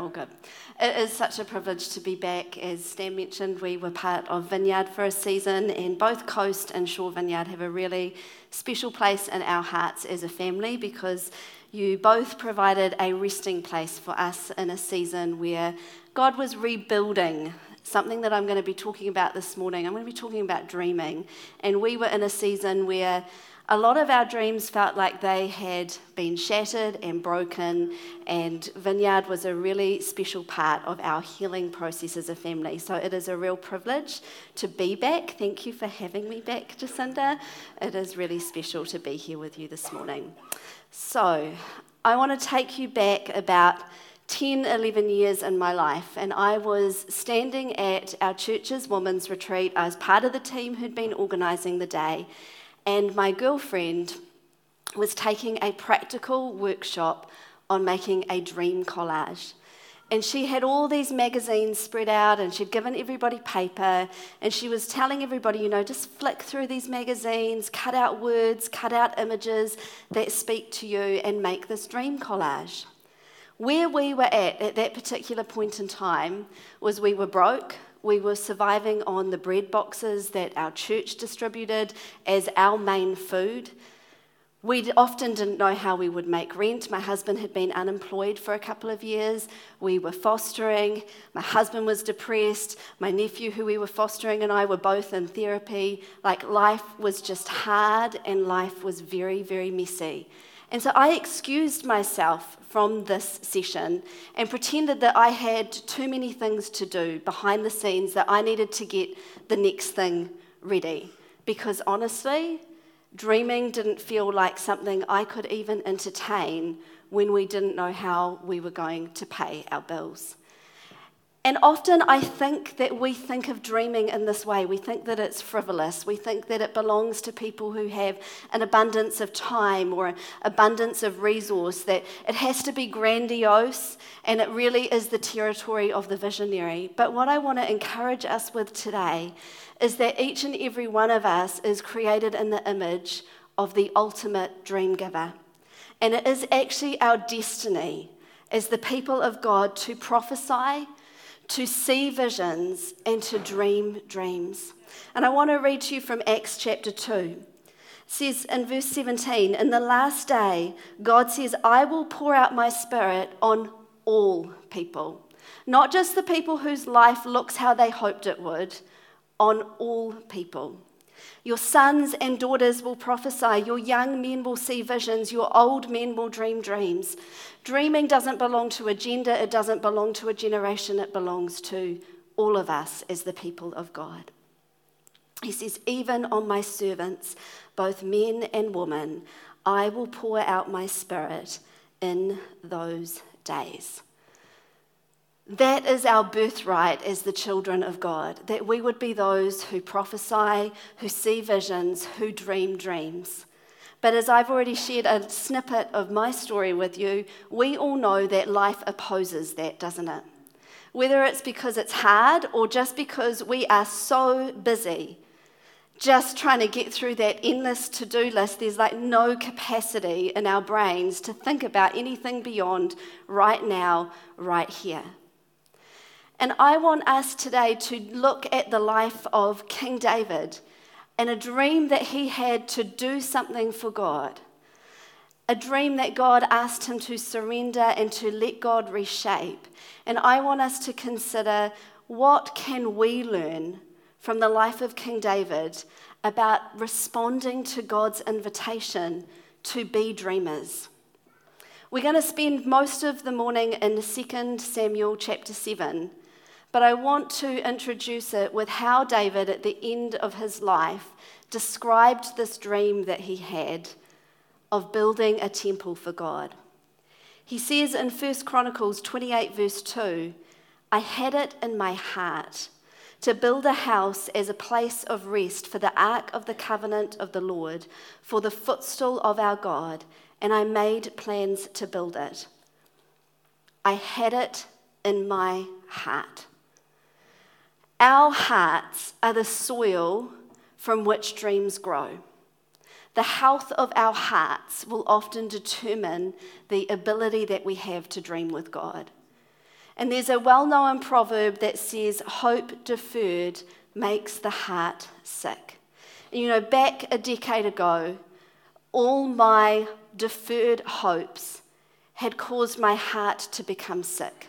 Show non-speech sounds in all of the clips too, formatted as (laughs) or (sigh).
All good. It is such a privilege to be back. As Stan mentioned, we were part of Vineyard for a season, and both Coast and Shore Vineyard have a really special place in our hearts as a family because you both provided a resting place for us in a season where God was rebuilding something that I'm going to be talking about this morning. I'm going to be talking about dreaming. And we were in a season where a lot of our dreams felt like they had been shattered and broken, and Vineyard was a really special part of our healing process as a family. So it is a real privilege to be back. Thank you for having me back, Jacinda. It is really special to be here with you this morning. So I want to take you back about 10, 11 years in my life, and I was standing at our church's women's retreat. I was part of the team who'd been organising the day and my girlfriend was taking a practical workshop on making a dream collage. And she had all these magazines spread out, and she'd given everybody paper, and she was telling everybody, you know, just flick through these magazines, cut out words, cut out images that speak to you, and make this dream collage. Where we were at at that particular point in time was we were broke, we were surviving on the bread boxes that our church distributed as our main food. We often didn't know how we would make rent. My husband had been unemployed for a couple of years. We were fostering. My husband was depressed. My nephew, who we were fostering, and I were both in therapy. Like life was just hard and life was very, very messy. And so I excused myself from this session and pretended that I had too many things to do behind the scenes that I needed to get the next thing ready. Because honestly, dreaming didn't feel like something I could even entertain when we didn't know how we were going to pay our bills. And often I think that we think of dreaming in this way. We think that it's frivolous. We think that it belongs to people who have an abundance of time or an abundance of resource, that it has to be grandiose and it really is the territory of the visionary. But what I want to encourage us with today is that each and every one of us is created in the image of the ultimate dream giver. And it is actually our destiny as the people of God to prophesy to see visions and to dream dreams. And I want to read to you from Acts chapter 2. It says in verse 17, In the last day, God says, I will pour out my spirit on all people, not just the people whose life looks how they hoped it would, on all people. Your sons and daughters will prophesy. Your young men will see visions. Your old men will dream dreams. Dreaming doesn't belong to a gender, it doesn't belong to a generation, it belongs to all of us as the people of God. He says, Even on my servants, both men and women, I will pour out my spirit in those days. That is our birthright as the children of God, that we would be those who prophesy, who see visions, who dream dreams. But as I've already shared a snippet of my story with you, we all know that life opposes that, doesn't it? Whether it's because it's hard or just because we are so busy just trying to get through that endless to do list, there's like no capacity in our brains to think about anything beyond right now, right here. And I want us today to look at the life of King David and a dream that he had to do something for God. A dream that God asked him to surrender and to let God reshape. And I want us to consider what can we learn from the life of King David about responding to God's invitation to be dreamers. We're going to spend most of the morning in 2 Samuel chapter 7. But I want to introduce it with how David, at the end of his life, described this dream that he had of building a temple for God. He says in 1 Chronicles 28, verse 2, I had it in my heart to build a house as a place of rest for the ark of the covenant of the Lord, for the footstool of our God, and I made plans to build it. I had it in my heart. Our hearts are the soil from which dreams grow. The health of our hearts will often determine the ability that we have to dream with God. And there's a well known proverb that says, Hope deferred makes the heart sick. And you know, back a decade ago, all my deferred hopes had caused my heart to become sick.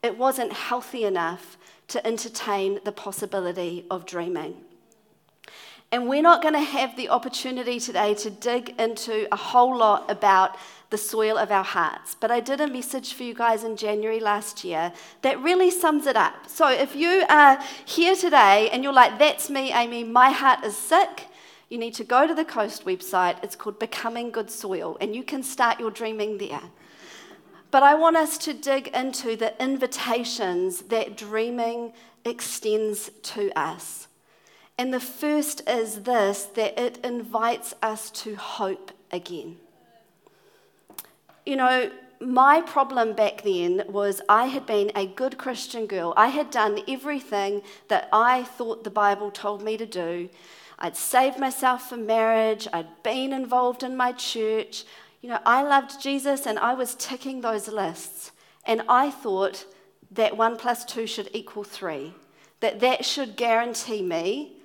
It wasn't healthy enough to entertain the possibility of dreaming. And we're not going to have the opportunity today to dig into a whole lot about the soil of our hearts. But I did a message for you guys in January last year that really sums it up. So if you are here today and you're like, that's me, Amy, my heart is sick, you need to go to the Coast website. It's called Becoming Good Soil, and you can start your dreaming there. But I want us to dig into the invitations that dreaming extends to us. And the first is this that it invites us to hope again. You know, my problem back then was I had been a good Christian girl. I had done everything that I thought the Bible told me to do. I'd saved myself for marriage, I'd been involved in my church. You know, I loved Jesus and I was ticking those lists. And I thought that one plus two should equal three, that that should guarantee me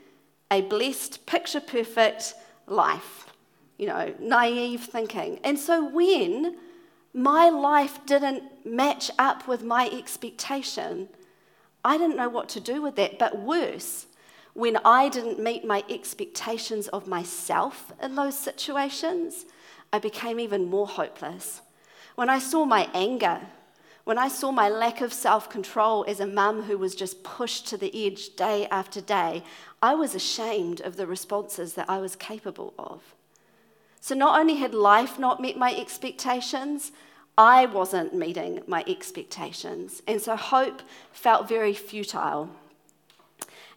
a blessed, picture perfect life. You know, naive thinking. And so when my life didn't match up with my expectation, I didn't know what to do with that. But worse, when I didn't meet my expectations of myself in those situations, I became even more hopeless. When I saw my anger when I saw my lack of self control as a mum who was just pushed to the edge day after day, I was ashamed of the responses that I was capable of. So not only had life not met my expectations, I wasn't meeting my expectations. And so hope felt very futile.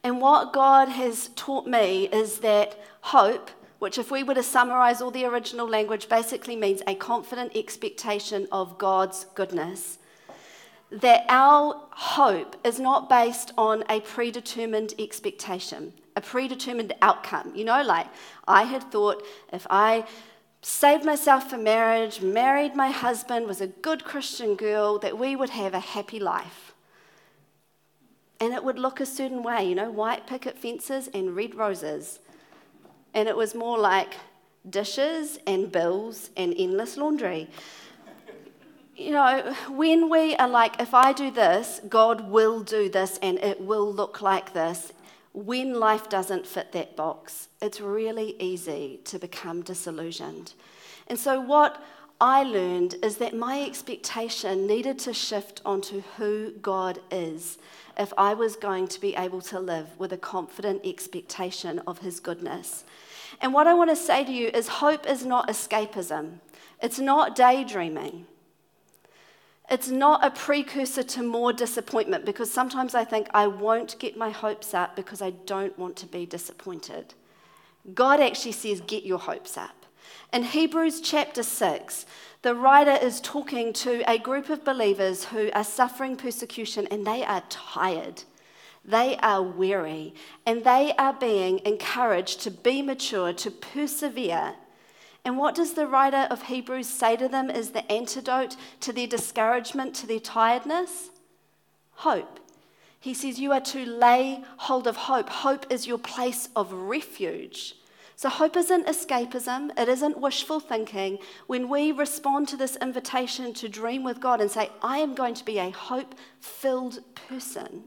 And what God has taught me is that hope, which, if we were to summarize all the original language, basically means a confident expectation of God's goodness that our hope is not based on a predetermined expectation, a predetermined outcome. You know, like I had thought if I saved myself for marriage, married my husband, was a good Christian girl, that we would have a happy life. And it would look a certain way, you know, white picket fences and red roses. And it was more like dishes and bills and endless laundry you know, when we are like, if I do this, God will do this and it will look like this, when life doesn't fit that box, it's really easy to become disillusioned. And so, what I learned is that my expectation needed to shift onto who God is if I was going to be able to live with a confident expectation of His goodness. And what I want to say to you is hope is not escapism, it's not daydreaming. It's not a precursor to more disappointment because sometimes I think I won't get my hopes up because I don't want to be disappointed. God actually says, Get your hopes up. In Hebrews chapter 6, the writer is talking to a group of believers who are suffering persecution and they are tired. They are weary and they are being encouraged to be mature, to persevere and what does the writer of Hebrews say to them is the antidote to their discouragement, to their tiredness? Hope. He says, You are to lay hold of hope. Hope is your place of refuge. So, hope isn't escapism, it isn't wishful thinking. When we respond to this invitation to dream with God and say, I am going to be a hope filled person,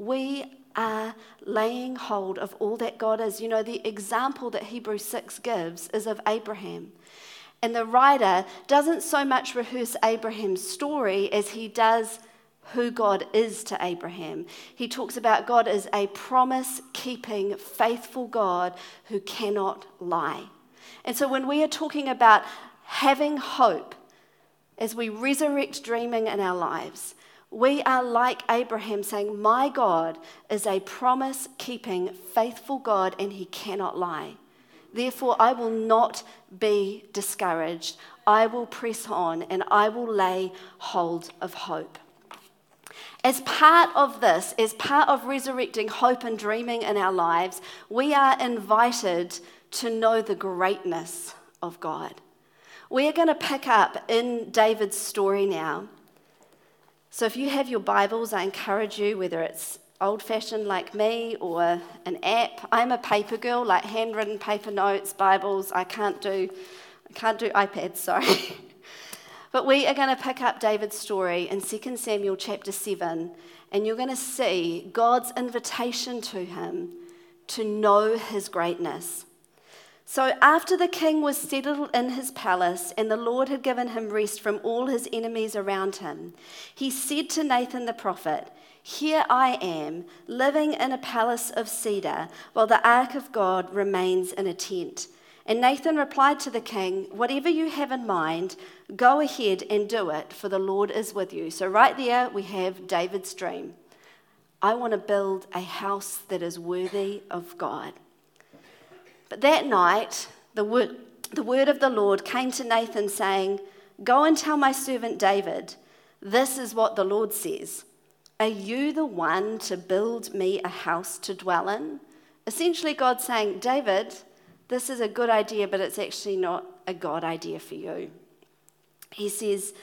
we are laying hold of all that God is. You know, the example that Hebrews 6 gives is of Abraham. And the writer doesn't so much rehearse Abraham's story as he does who God is to Abraham. He talks about God as a promise keeping, faithful God who cannot lie. And so when we are talking about having hope, as we resurrect dreaming in our lives, we are like Abraham saying, My God is a promise keeping, faithful God, and he cannot lie. Therefore, I will not be discouraged. I will press on and I will lay hold of hope. As part of this, as part of resurrecting hope and dreaming in our lives, we are invited to know the greatness of God. We're going to pick up in David's story now. So if you have your Bibles, I encourage you, whether it's old fashioned like me or an app. I'm a paper girl, like handwritten paper notes, Bibles. I can't do, I can't do iPads, (laughs) sorry. but we are going to pick up David's story in 2 Samuel chapter 7, and you're going to see God's invitation to him to know his greatness. So, after the king was settled in his palace and the Lord had given him rest from all his enemies around him, he said to Nathan the prophet, Here I am, living in a palace of cedar, while the ark of God remains in a tent. And Nathan replied to the king, Whatever you have in mind, go ahead and do it, for the Lord is with you. So, right there, we have David's dream. I want to build a house that is worthy of God. But that night, the word, the word of the Lord came to Nathan, saying, Go and tell my servant David, this is what the Lord says. Are you the one to build me a house to dwell in? Essentially, God saying, David, this is a good idea, but it's actually not a God idea for you. He says,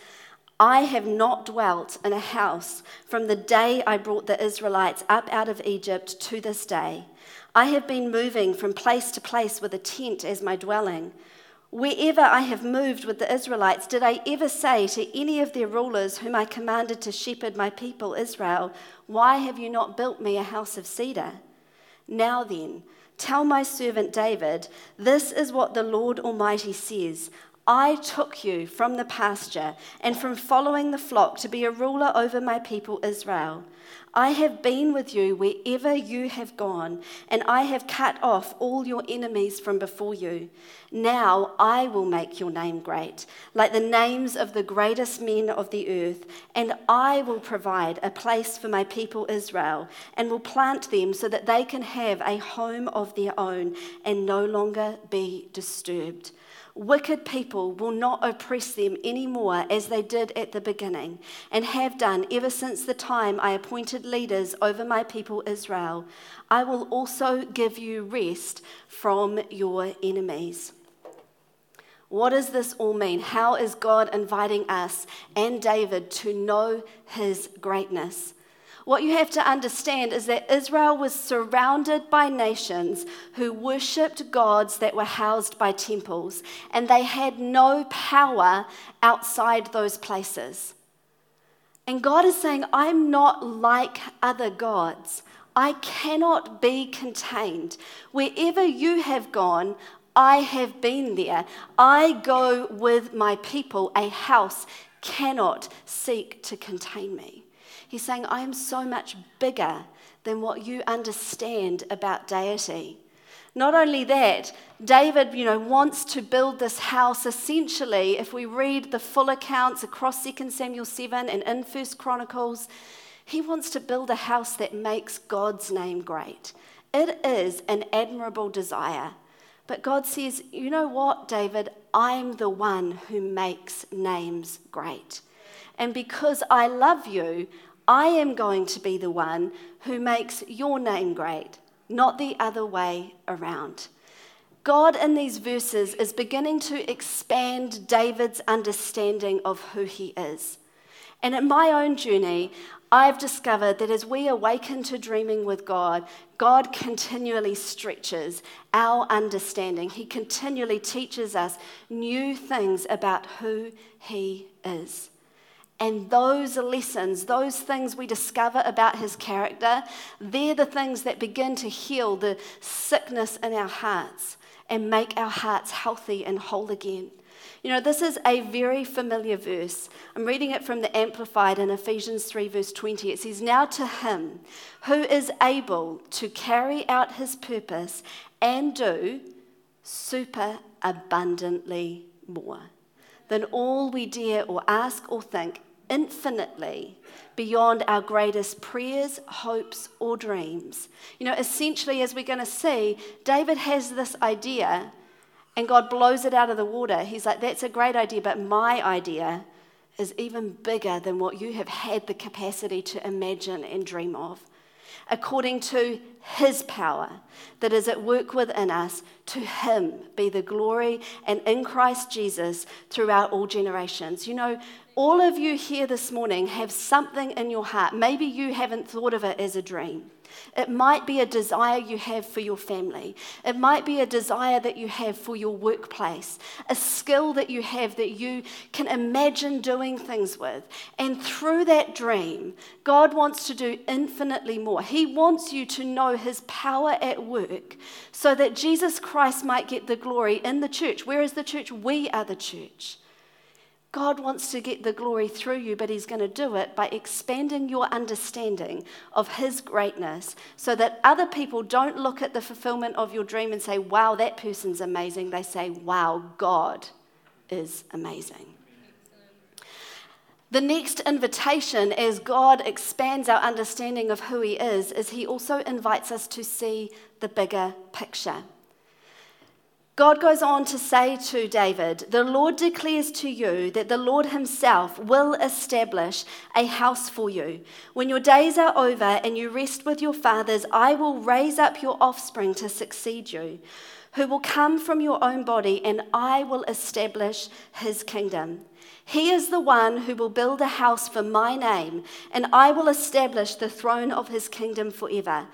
I have not dwelt in a house from the day I brought the Israelites up out of Egypt to this day. I have been moving from place to place with a tent as my dwelling. Wherever I have moved with the Israelites, did I ever say to any of their rulers whom I commanded to shepherd my people Israel, Why have you not built me a house of cedar? Now then, tell my servant David, this is what the Lord Almighty says I took you from the pasture and from following the flock to be a ruler over my people Israel. I have been with you wherever you have gone, and I have cut off all your enemies from before you. Now I will make your name great, like the names of the greatest men of the earth, and I will provide a place for my people Israel, and will plant them so that they can have a home of their own and no longer be disturbed. Wicked people will not oppress them anymore as they did at the beginning and have done ever since the time I appointed leaders over my people Israel. I will also give you rest from your enemies. What does this all mean? How is God inviting us and David to know his greatness? What you have to understand is that Israel was surrounded by nations who worshipped gods that were housed by temples, and they had no power outside those places. And God is saying, I'm not like other gods. I cannot be contained. Wherever you have gone, I have been there. I go with my people. A house cannot seek to contain me. He's saying, I am so much bigger than what you understand about deity. Not only that, David, you know, wants to build this house essentially, if we read the full accounts across 2 Samuel 7 and in 1 Chronicles, he wants to build a house that makes God's name great. It is an admirable desire. But God says, you know what, David? I'm the one who makes names great. And because I love you, I am going to be the one who makes your name great, not the other way around. God in these verses is beginning to expand David's understanding of who he is. And in my own journey, I've discovered that as we awaken to dreaming with God, God continually stretches our understanding. He continually teaches us new things about who He is. And those lessons, those things we discover about his character, they're the things that begin to heal the sickness in our hearts and make our hearts healthy and whole again. You know, this is a very familiar verse. I'm reading it from the Amplified in Ephesians 3, verse 20. It says, Now to him who is able to carry out his purpose and do super abundantly more. than all we dare or ask or think, infinitely beyond our greatest prayers, hopes, or dreams. You know, essentially, as we're going to see, David has this idea and God blows it out of the water. He's like, that's a great idea, but my idea is even bigger than what you have had the capacity to imagine and dream of according to his power that is at work within us. To him be the glory and in Christ Jesus throughout all generations. You know, all of you here this morning have something in your heart. Maybe you haven't thought of it as a dream. It might be a desire you have for your family. It might be a desire that you have for your workplace, a skill that you have that you can imagine doing things with. And through that dream, God wants to do infinitely more. He wants you to know His power at work so that Jesus Christ might get the glory in the church. Where is the church? We are the church. God wants to get the glory through you, but He's going to do it by expanding your understanding of His greatness so that other people don't look at the fulfillment of your dream and say, wow, that person's amazing. They say, wow, God is amazing. The next invitation, as God expands our understanding of who He is, is He also invites us to see the bigger picture. God goes on to say to David, The Lord declares to you that the Lord Himself will establish a house for you. When your days are over and you rest with your fathers, I will raise up your offspring to succeed you, who will come from your own body, and I will establish His kingdom. He is the one who will build a house for my name, and I will establish the throne of His kingdom forever.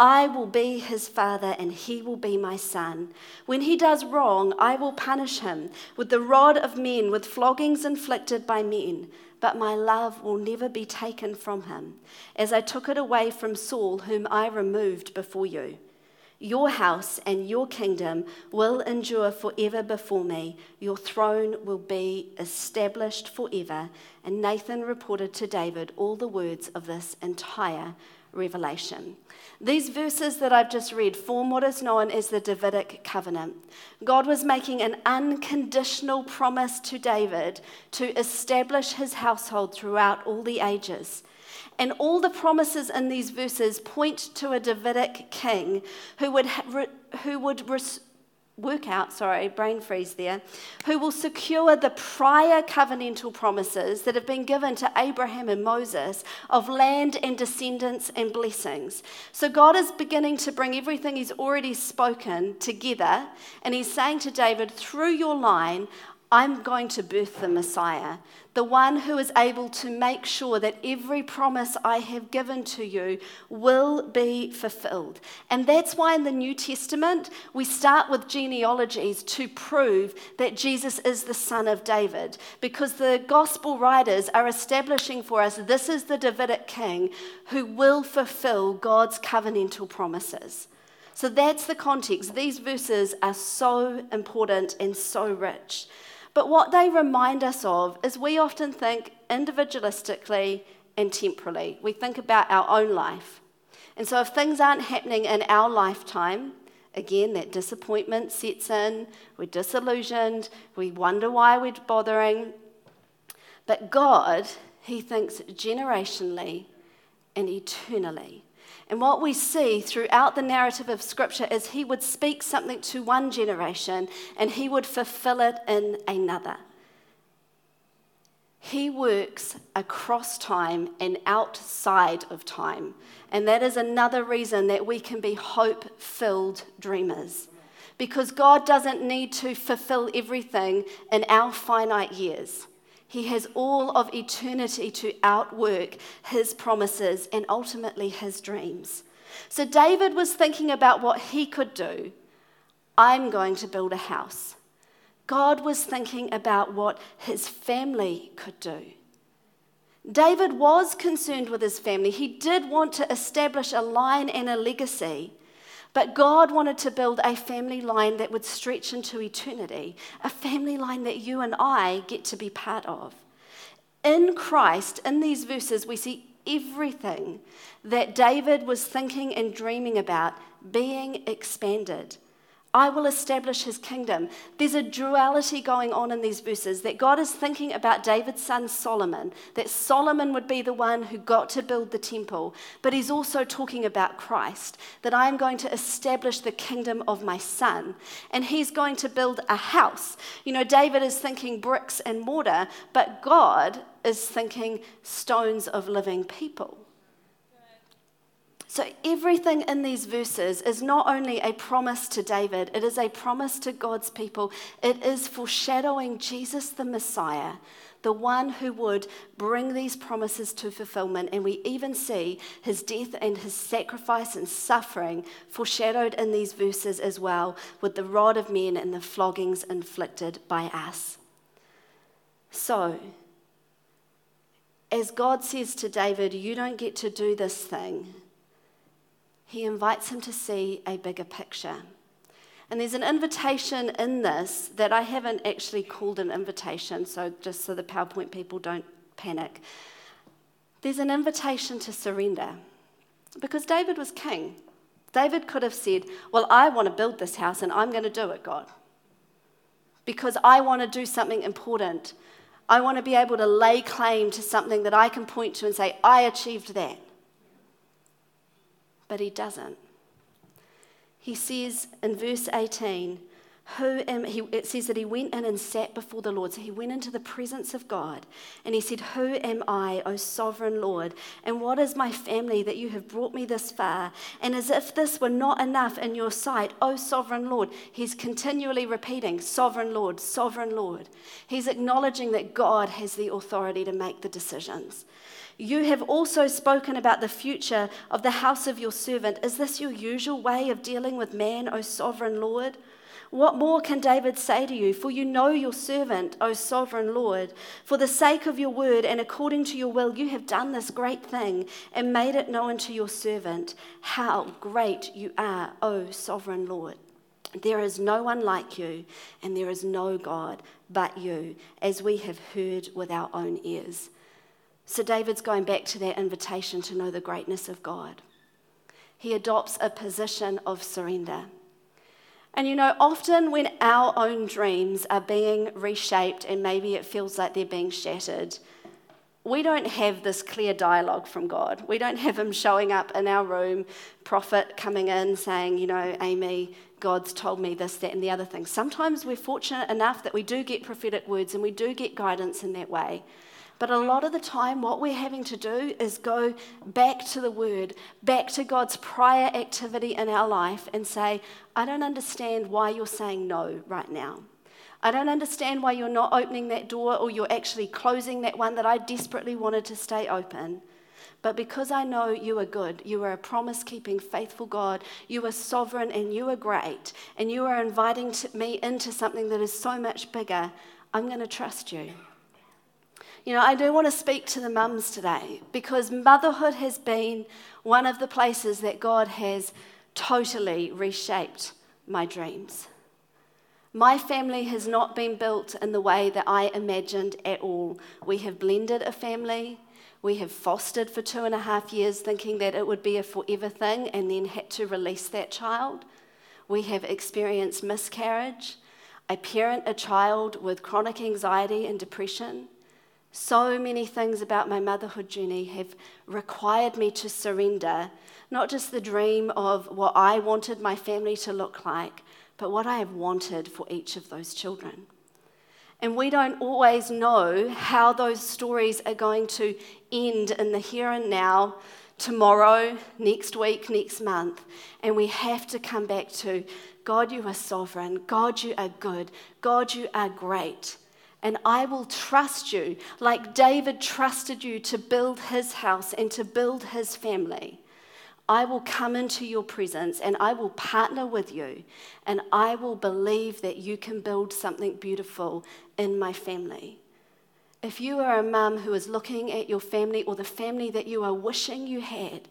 I will be his father and he will be my son. When he does wrong, I will punish him with the rod of men, with floggings inflicted by men. But my love will never be taken from him, as I took it away from Saul, whom I removed before you. Your house and your kingdom will endure forever before me. Your throne will be established forever. And Nathan reported to David all the words of this entire revelation. These verses that I've just read form what is known as the Davidic covenant. God was making an unconditional promise to David to establish his household throughout all the ages. And all the promises in these verses point to a Davidic king who would, who would work out, sorry, brain freeze there, who will secure the prior covenantal promises that have been given to Abraham and Moses of land and descendants and blessings. So God is beginning to bring everything He's already spoken together, and He's saying to David, through your line, I'm going to birth the Messiah, the one who is able to make sure that every promise I have given to you will be fulfilled. And that's why in the New Testament, we start with genealogies to prove that Jesus is the son of David, because the gospel writers are establishing for us this is the Davidic king who will fulfill God's covenantal promises. So that's the context. These verses are so important and so rich. But what they remind us of is we often think individualistically and temporally. We think about our own life. And so if things aren't happening in our lifetime, again, that disappointment sets in, we're disillusioned, we wonder why we're bothering. But God, He thinks generationally and eternally. And what we see throughout the narrative of Scripture is he would speak something to one generation and he would fulfill it in another. He works across time and outside of time. And that is another reason that we can be hope filled dreamers. Because God doesn't need to fulfill everything in our finite years. He has all of eternity to outwork his promises and ultimately his dreams. So David was thinking about what he could do. I'm going to build a house. God was thinking about what his family could do. David was concerned with his family. He did want to establish a line and a legacy. But God wanted to build a family line that would stretch into eternity, a family line that you and I get to be part of. In Christ, in these verses, we see everything that David was thinking and dreaming about being expanded. I will establish his kingdom. There's a duality going on in these verses that God is thinking about David's son Solomon, that Solomon would be the one who got to build the temple, but he's also talking about Christ, that I am going to establish the kingdom of my son, and he's going to build a house. You know, David is thinking bricks and mortar, but God is thinking stones of living people. So, everything in these verses is not only a promise to David, it is a promise to God's people. It is foreshadowing Jesus the Messiah, the one who would bring these promises to fulfillment. And we even see his death and his sacrifice and suffering foreshadowed in these verses as well, with the rod of men and the floggings inflicted by us. So, as God says to David, You don't get to do this thing he invites him to see a bigger picture. And there's an invitation in this that I haven't actually called an invitation, so just so the PowerPoint people don't panic. There's an invitation to surrender because David was king. David could have said, Well, I want to build this house and I'm going to do it, God, because I want to do something important. I want to be able to lay claim to something that I can point to and say, I achieved that but he doesn't. He says in verse 18, who am, he, it says that he went in and sat before the Lord. So he went into the presence of God and he said, Who am I, O sovereign Lord? And what is my family that you have brought me this far? And as if this were not enough in your sight, O sovereign Lord, he's continually repeating, Sovereign Lord, sovereign Lord. He's acknowledging that God has the authority to make the decisions. You have also spoken about the future of the house of your servant. Is this your usual way of dealing with man, O sovereign Lord? What more can David say to you? For you know your servant, O sovereign Lord. For the sake of your word and according to your will, you have done this great thing and made it known to your servant. How great you are, O sovereign Lord. There is no one like you, and there is no God but you, as we have heard with our own ears. So David's going back to that invitation to know the greatness of God. He adopts a position of surrender. And you know, often when our own dreams are being reshaped and maybe it feels like they're being shattered, we don't have this clear dialogue from God. We don't have Him showing up in our room, prophet coming in saying, you know, Amy, God's told me this, that, and the other thing. Sometimes we're fortunate enough that we do get prophetic words and we do get guidance in that way. But a lot of the time, what we're having to do is go back to the Word, back to God's prior activity in our life, and say, I don't understand why you're saying no right now. I don't understand why you're not opening that door or you're actually closing that one that I desperately wanted to stay open. But because I know you are good, you are a promise keeping, faithful God, you are sovereign and you are great, and you are inviting me into something that is so much bigger, I'm going to trust you. You know, I do want to speak to the mums today because motherhood has been one of the places that God has totally reshaped my dreams. My family has not been built in the way that I imagined at all. We have blended a family. We have fostered for two and a half years, thinking that it would be a forever thing, and then had to release that child. We have experienced miscarriage. I parent a child with chronic anxiety and depression. So many things about my motherhood journey have required me to surrender not just the dream of what I wanted my family to look like, but what I have wanted for each of those children. And we don't always know how those stories are going to end in the here and now, tomorrow, next week, next month. And we have to come back to God, you are sovereign. God, you are good. God, you are great and I will trust you like David trusted you to build his house and to build his family. I will come into your presence and I will partner with you and I will believe that you can build something beautiful in my family. If you are a mum who is looking at your family or the family that you are wishing you had,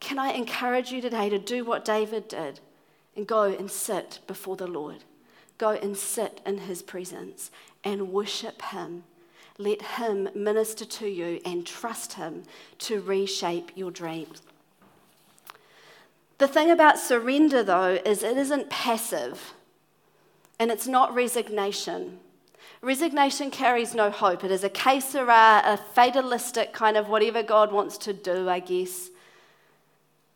can I encourage you today to do what David did and go and sit before the Lord? Go and sit in his presence and worship him. Let him minister to you and trust him to reshape your dreams. The thing about surrender, though, is it isn't passive and it's not resignation. Resignation carries no hope. It is a que sera, a fatalistic kind of whatever God wants to do, I guess.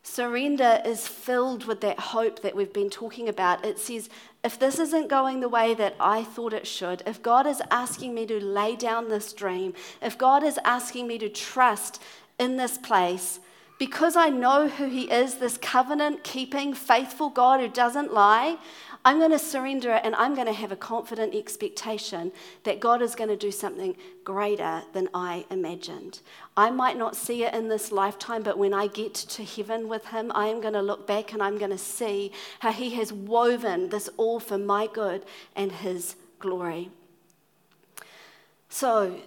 Surrender is filled with that hope that we've been talking about. It says, if this isn't going the way that I thought it should, if God is asking me to lay down this dream, if God is asking me to trust in this place, because I know who He is, this covenant keeping, faithful God who doesn't lie, I'm going to surrender it and I'm going to have a confident expectation that God is going to do something greater than I imagined. I might not see it in this lifetime, but when I get to heaven with Him, I am going to look back and I'm going to see how He has woven this all for my good and His glory. So,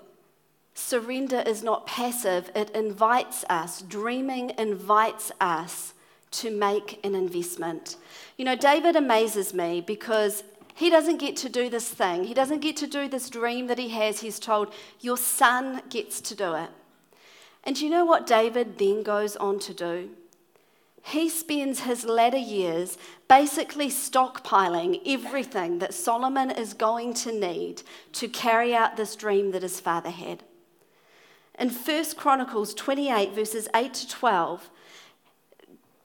surrender is not passive, it invites us. Dreaming invites us to make an investment. You know, David amazes me because he doesn't get to do this thing. He doesn't get to do this dream that he has. He's told, Your son gets to do it. And you know what David then goes on to do? He spends his latter years basically stockpiling everything that Solomon is going to need to carry out this dream that his father had. In 1 Chronicles 28, verses 8 to 12,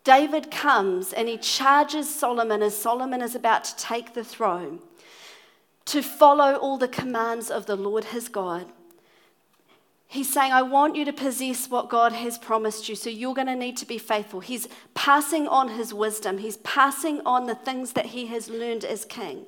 David comes and he charges Solomon as Solomon is about to take the throne to follow all the commands of the Lord his God. He's saying, I want you to possess what God has promised you, so you're going to need to be faithful. He's passing on his wisdom, he's passing on the things that he has learned as king.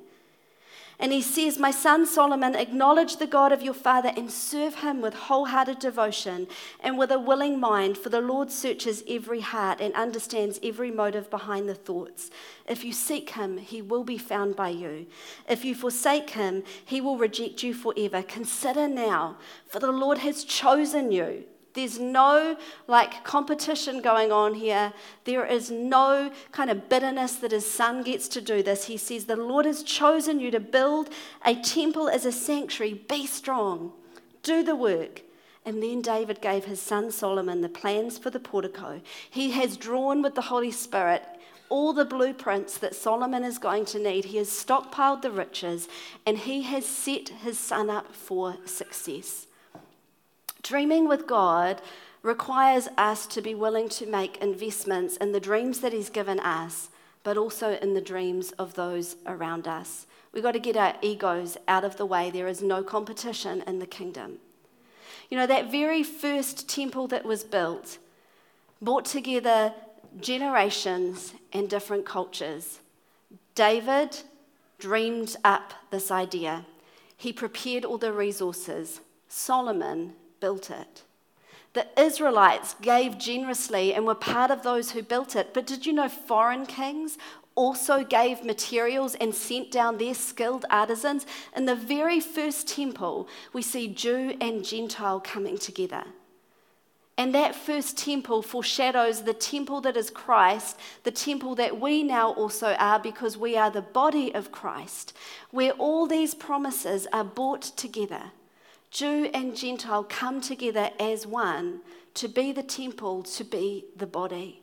And he says, My son Solomon, acknowledge the God of your father and serve him with wholehearted devotion and with a willing mind, for the Lord searches every heart and understands every motive behind the thoughts. If you seek him, he will be found by you. If you forsake him, he will reject you forever. Consider now, for the Lord has chosen you there's no like competition going on here. There is no kind of bitterness that his son gets to do this. He says, The Lord has chosen you to build a temple as a sanctuary. Be strong, do the work. And then David gave his son Solomon the plans for the portico. He has drawn with the Holy Spirit all the blueprints that Solomon is going to need. He has stockpiled the riches and he has set his son up for success. Dreaming with God requires us to be willing to make investments in the dreams that He's given us, but also in the dreams of those around us. We've got to get our egos out of the way. There is no competition in the kingdom. You know, that very first temple that was built brought together generations and different cultures. David dreamed up this idea, he prepared all the resources. Solomon built it. The Israelites gave generously and were part of those who built it. But did you know foreign kings also gave materials and sent down their skilled artisans? In the very first temple, we see Jew and Gentile coming together. And that first temple foreshadows the temple that is Christ, the temple that we now also are because we are the body of Christ, where all these promises are brought together. Jew and Gentile come together as one to be the temple, to be the body.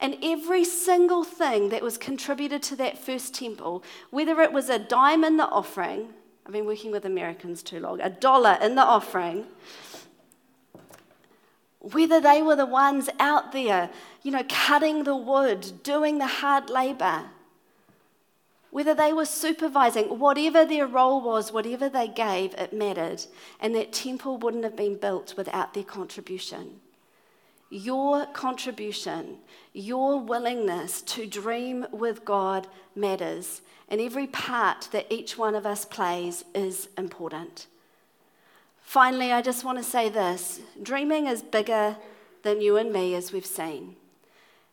And every single thing that was contributed to that first temple, whether it was a dime in the offering, I've been working with Americans too long, a dollar in the offering, whether they were the ones out there, you know, cutting the wood, doing the hard labor, whether they were supervising, whatever their role was, whatever they gave, it mattered. And that temple wouldn't have been built without their contribution. Your contribution, your willingness to dream with God matters. And every part that each one of us plays is important. Finally, I just want to say this dreaming is bigger than you and me, as we've seen.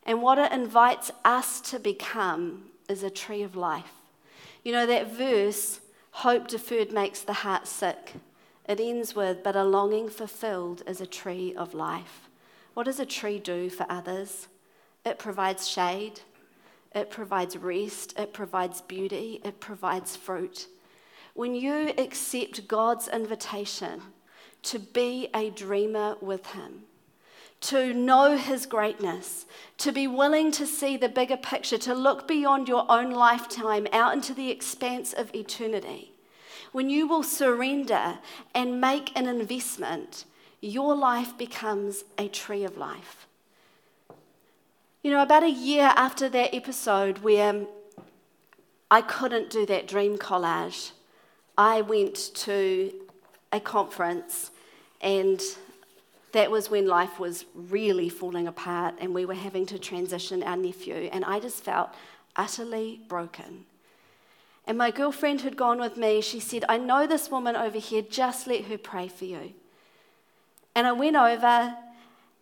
And what it invites us to become is a tree of life. You know, that verse, hope deferred makes the heart sick. It ends with, but a longing fulfilled is a tree of life. What does a tree do for others? It provides shade, it provides rest, it provides beauty, it provides fruit. When you accept God's invitation to be a dreamer with Him, to know His greatness, to be willing to see the bigger picture, to look beyond your own lifetime out into the expanse of eternity. When you will surrender and make an investment, your life becomes a tree of life. You know, about a year after that episode where I couldn't do that dream collage, I went to a conference and that was when life was really falling apart and we were having to transition our nephew, and I just felt utterly broken. And my girlfriend had gone with me. She said, I know this woman over here, just let her pray for you. And I went over,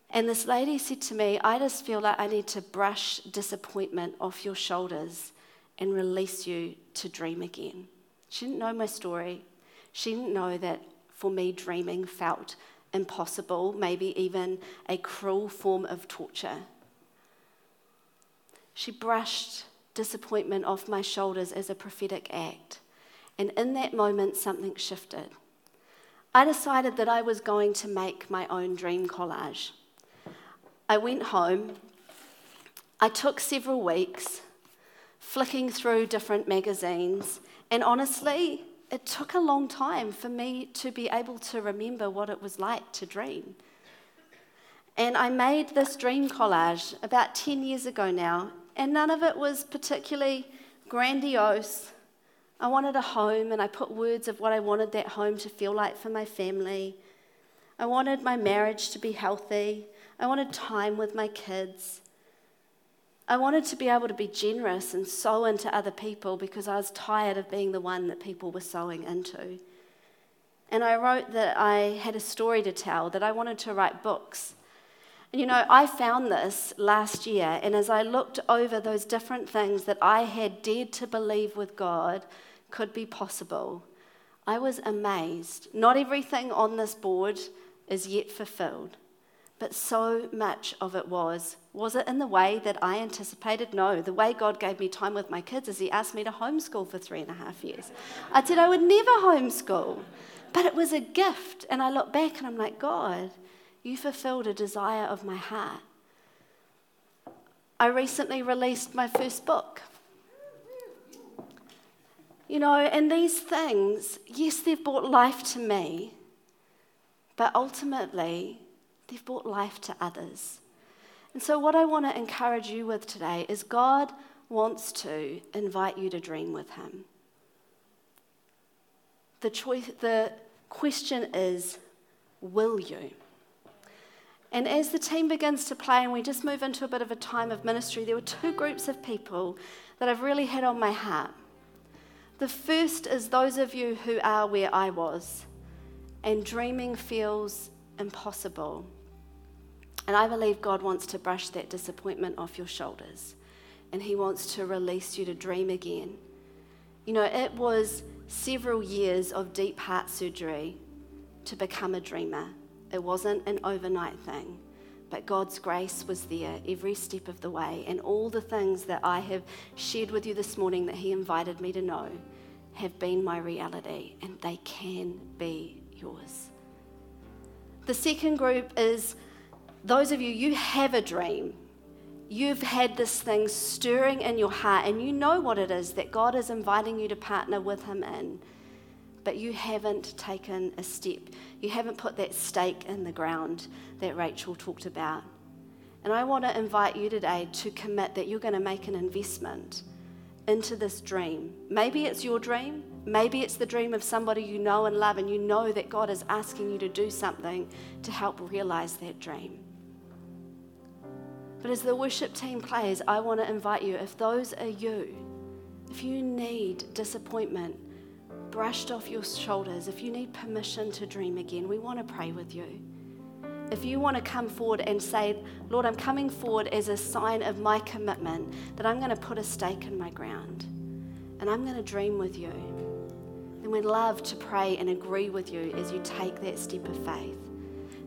and this lady said to me, I just feel like I need to brush disappointment off your shoulders and release you to dream again. She didn't know my story. She didn't know that for me, dreaming felt impossible, maybe even a cruel form of torture. She brushed disappointment off my shoulders as a prophetic act. And in that moment, something shifted. I decided that I was going to make my own dream collage. I went home. I took several weeks flicking through different magazines, and honestly, it took a long time for me to be able to remember what it was like to dream. And I made this dream collage about 10 years ago now, and none of it was particularly grandiose. I wanted a home, and I put words of what I wanted that home to feel like for my family. I wanted my marriage to be healthy. I wanted time with my kids. I wanted to be able to be generous and sow into other people because I was tired of being the one that people were sowing into. And I wrote that I had a story to tell, that I wanted to write books. And you know, I found this last year, and as I looked over those different things that I had dared to believe with God could be possible, I was amazed. Not everything on this board is yet fulfilled, but so much of it was. Was it in the way that I anticipated? No. The way God gave me time with my kids is He asked me to homeschool for three and a half years. I said I would never homeschool, but it was a gift. And I look back and I'm like, God, you fulfilled a desire of my heart. I recently released my first book. You know, and these things, yes, they've brought life to me, but ultimately, they've brought life to others. And so, what I want to encourage you with today is God wants to invite you to dream with Him. The, choice, the question is, will you? And as the team begins to play and we just move into a bit of a time of ministry, there were two groups of people that I've really had on my heart. The first is those of you who are where I was, and dreaming feels impossible. And I believe God wants to brush that disappointment off your shoulders and He wants to release you to dream again. You know, it was several years of deep heart surgery to become a dreamer. It wasn't an overnight thing, but God's grace was there every step of the way. And all the things that I have shared with you this morning that He invited me to know have been my reality, and they can be yours. The second group is those of you, you have a dream. You've had this thing stirring in your heart, and you know what it is that God is inviting you to partner with Him in, but you haven't taken a step. You haven't put that stake in the ground that Rachel talked about. And I want to invite you today to commit that you're going to make an investment into this dream. Maybe it's your dream, maybe it's the dream of somebody you know and love, and you know that God is asking you to do something to help realize that dream. But as the worship team plays, I want to invite you if those are you, if you need disappointment brushed off your shoulders, if you need permission to dream again, we want to pray with you. If you want to come forward and say, Lord, I'm coming forward as a sign of my commitment that I'm going to put a stake in my ground and I'm going to dream with you, then we'd love to pray and agree with you as you take that step of faith.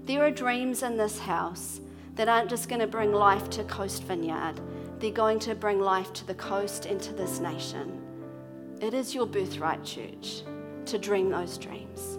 There are dreams in this house that aren't just going to bring life to Coast Vineyard, they're going to bring life to the coast and to this nation. It is your birthright, church, to dream those dreams.